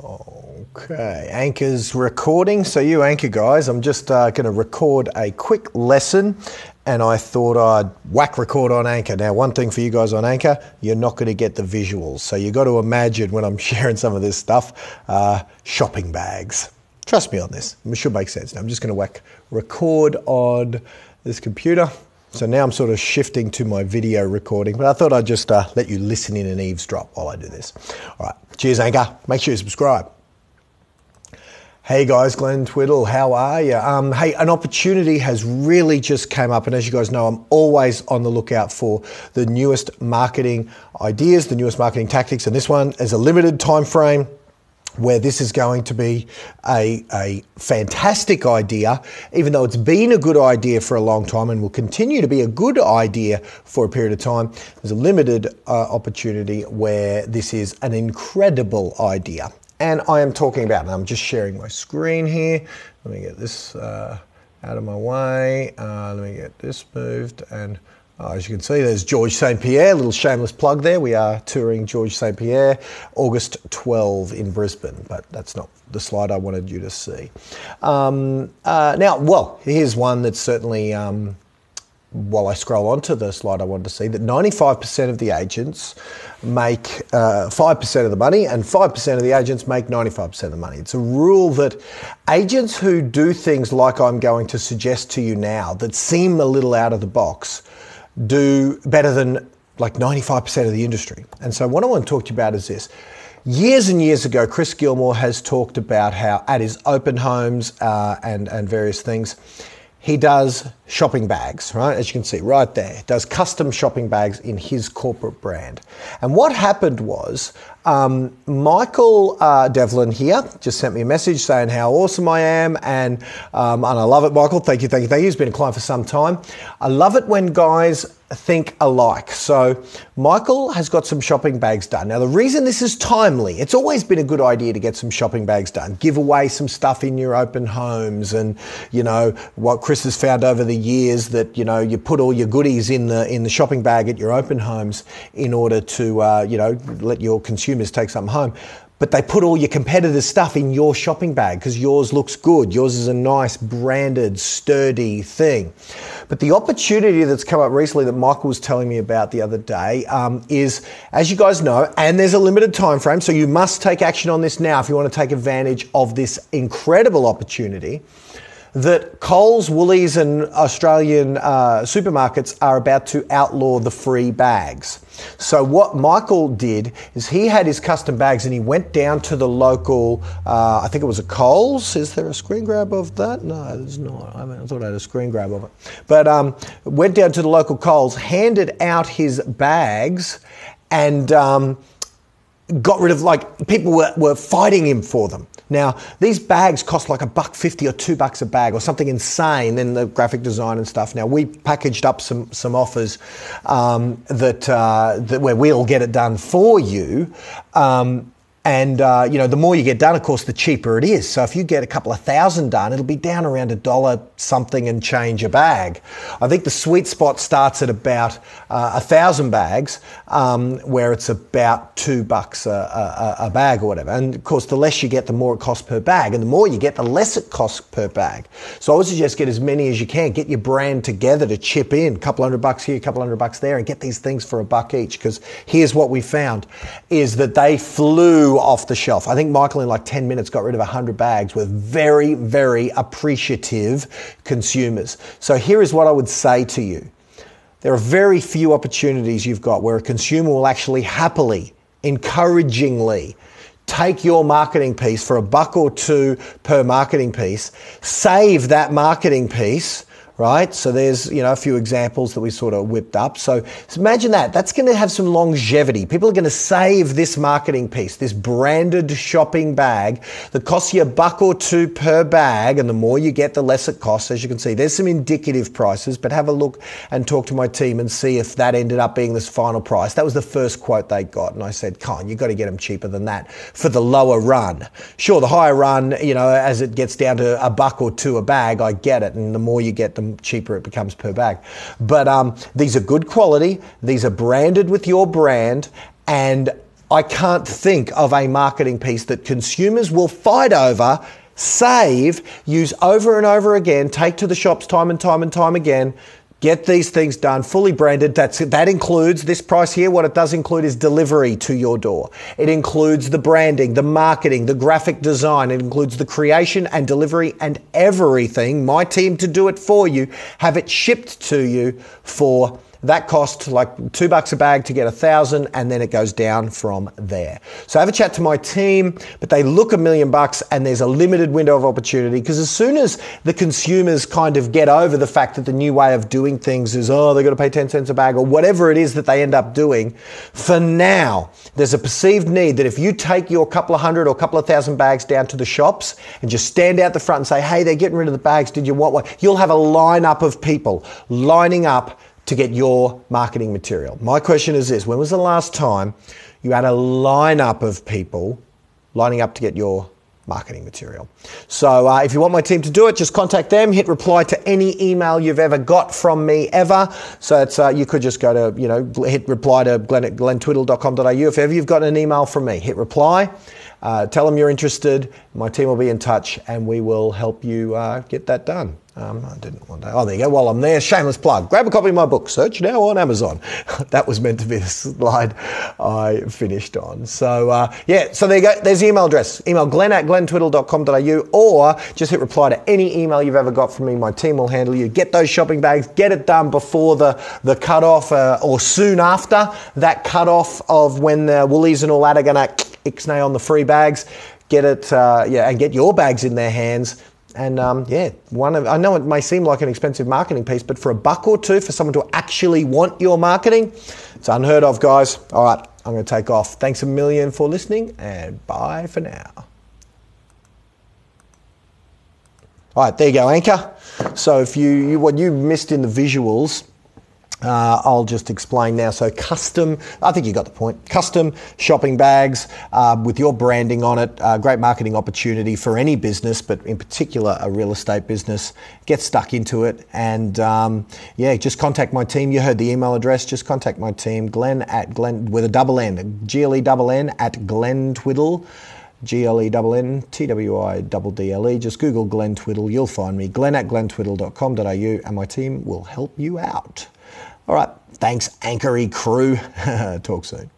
Okay, Anchor's recording. So, you Anchor guys, I'm just uh, going to record a quick lesson and I thought I'd whack record on Anchor. Now, one thing for you guys on Anchor, you're not going to get the visuals. So, you've got to imagine when I'm sharing some of this stuff uh, shopping bags. Trust me on this, it should make sense. Now, I'm just going to whack record on this computer. So now I'm sort of shifting to my video recording, but I thought I'd just uh, let you listen in and eavesdrop while I do this. All right, cheers, Anchor. Make sure you subscribe. Hey guys, Glenn Twiddle, how are you? Um, hey, an opportunity has really just came up, and as you guys know, I'm always on the lookout for the newest marketing ideas, the newest marketing tactics, and this one is a limited time frame where this is going to be a, a fantastic idea, even though it's been a good idea for a long time and will continue to be a good idea for a period of time. There's a limited uh, opportunity where this is an incredible idea. And I am talking about, and I'm just sharing my screen here. Let me get this uh, out of my way. Uh, let me get this moved and uh, as you can see, there's George St. Pierre, little shameless plug there. We are touring George St. Pierre, August 12 in Brisbane, but that's not the slide I wanted you to see. Um, uh, now, well, here's one that's certainly, um, while I scroll onto the slide I wanted to see, that 95% of the agents make uh, 5% of the money and 5% of the agents make 95% of the money. It's a rule that agents who do things like I'm going to suggest to you now that seem a little out of the box do better than like 95% of the industry. And so, what I want to talk to you about is this. Years and years ago, Chris Gilmore has talked about how at his open homes uh, and, and various things, he does shopping bags, right? As you can see right there, does custom shopping bags in his corporate brand. And what happened was um, Michael uh, Devlin here just sent me a message saying how awesome I am, and um, and I love it, Michael. Thank you, thank you, thank you. He's been a client for some time. I love it when guys think alike. So Michael has got some shopping bags done. Now the reason this is timely, it's always been a good idea to get some shopping bags done. Give away some stuff in your open homes, and you know what Chris has found over the years that you know you put all your goodies in the in the shopping bag at your open homes in order to uh, you know let your consumers take something home but they put all your competitors' stuff in your shopping bag because yours looks good. Yours is a nice, branded, sturdy thing. But the opportunity that's come up recently that Michael was telling me about the other day um, is, as you guys know, and there's a limited time frame, so you must take action on this now if you want to take advantage of this incredible opportunity that Coles, Woolies, and Australian uh, supermarkets are about to outlaw the free bags. So, what Michael did is he had his custom bags and he went down to the local, uh, I think it was a Coles. Is there a screen grab of that? No, there's not. I, mean, I thought I had a screen grab of it. But um, went down to the local Coles, handed out his bags, and um, got rid of like people were, were fighting him for them. Now, these bags cost like a buck fifty or two bucks a bag or something insane in the graphic design and stuff. Now, we packaged up some, some offers um, that, uh, that where we'll get it done for you. Um, and uh, you know, the more you get done, of course, the cheaper it is. So if you get a couple of thousand done, it'll be down around a dollar something and change a bag. I think the sweet spot starts at about uh, a thousand bags, um, where it's about two bucks a, a, a, bag or whatever. And of course, the less you get, the more it costs per bag, and the more you get, the less it costs per bag. So I would suggest get as many as you can. Get your brand together to chip in a couple hundred bucks here, a couple hundred bucks there, and get these things for a buck each. Because here's what we found: is that they flew off the shelf. I think Michael in like 10 minutes got rid of 100 bags with very, very appreciative consumers. So here is what I would say to you. There are very few opportunities you've got where a consumer will actually happily, encouragingly, take your marketing piece for a buck or two per marketing piece, save that marketing piece right? So there's, you know, a few examples that we sort of whipped up. So, so imagine that. That's going to have some longevity. People are going to save this marketing piece, this branded shopping bag that costs you a buck or two per bag. And the more you get, the less it costs. As you can see, there's some indicative prices, but have a look and talk to my team and see if that ended up being this final price. That was the first quote they got. And I said, Con, you've got to get them cheaper than that for the lower run. Sure, the higher run, you know, as it gets down to a buck or two a bag, I get it. And the more you get, the cheaper it becomes per bag. But um, these are good quality. These are branded with your brand, and I can't think of a marketing piece that consumers will fight over, save, use over and over again, take to the shops time and time and time again Get these things done fully branded. That's that includes this price here. What it does include is delivery to your door. It includes the branding, the marketing, the graphic design. It includes the creation and delivery and everything. My team to do it for you, have it shipped to you for that costs like two bucks a bag to get a thousand, and then it goes down from there. So I have a chat to my team, but they look a million bucks, and there's a limited window of opportunity because as soon as the consumers kind of get over the fact that the new way of doing things is, oh, they've got to pay 10 cents a bag or whatever it is that they end up doing, for now, there's a perceived need that if you take your couple of hundred or couple of thousand bags down to the shops and just stand out the front and say, hey, they're getting rid of the bags, did you want one? You'll have a lineup of people lining up to get your marketing material. My question is this when was the last time you had a lineup of people lining up to get your marketing material. So uh, if you want my team to do it, just contact them, hit reply to any email you've ever got from me ever. So it's, uh, you could just go to, you know, hit reply to glenn at. If ever you've got an email from me, hit reply. Uh, tell them you're interested. My team will be in touch and we will help you uh, get that done. Um, I didn't want to. Oh, there you go. While I'm there, shameless plug. Grab a copy of my book. Search now on Amazon. that was meant to be the slide I finished on. So, uh, yeah, so there you go. There's the email address. Email glenn at glenntwiddle.com.au or just hit reply to any email you've ever got from me. My team will handle you. Get those shopping bags. Get it done before the, the cutoff uh, or soon after that cutoff of when the Woolies and all that are going to ixnay on the free bags. Get it, uh, yeah, and get your bags in their hands and um, yeah, one of I know it may seem like an expensive marketing piece, but for a buck or two for someone to actually want your marketing, it's unheard of, guys. All right, I'm going to take off. Thanks a million for listening, and bye for now. All right, there you go, Anchor. So if you, you what you missed in the visuals uh, I'll just explain now. So, custom, I think you got the point. Custom shopping bags uh, with your branding on it, uh, great marketing opportunity for any business, but in particular a real estate business. Get stuck into it and um, yeah, just contact my team. You heard the email address. Just contact my team, Glenn at Glenn with a double N, G L E double N at Glenn Twiddle. G L E N N T W I D D L E. Just Google Glenn Twiddle. You'll find me. Glenn at glenntwiddle.com.au and my team will help you out. All right. Thanks, Anchory crew. Talk soon.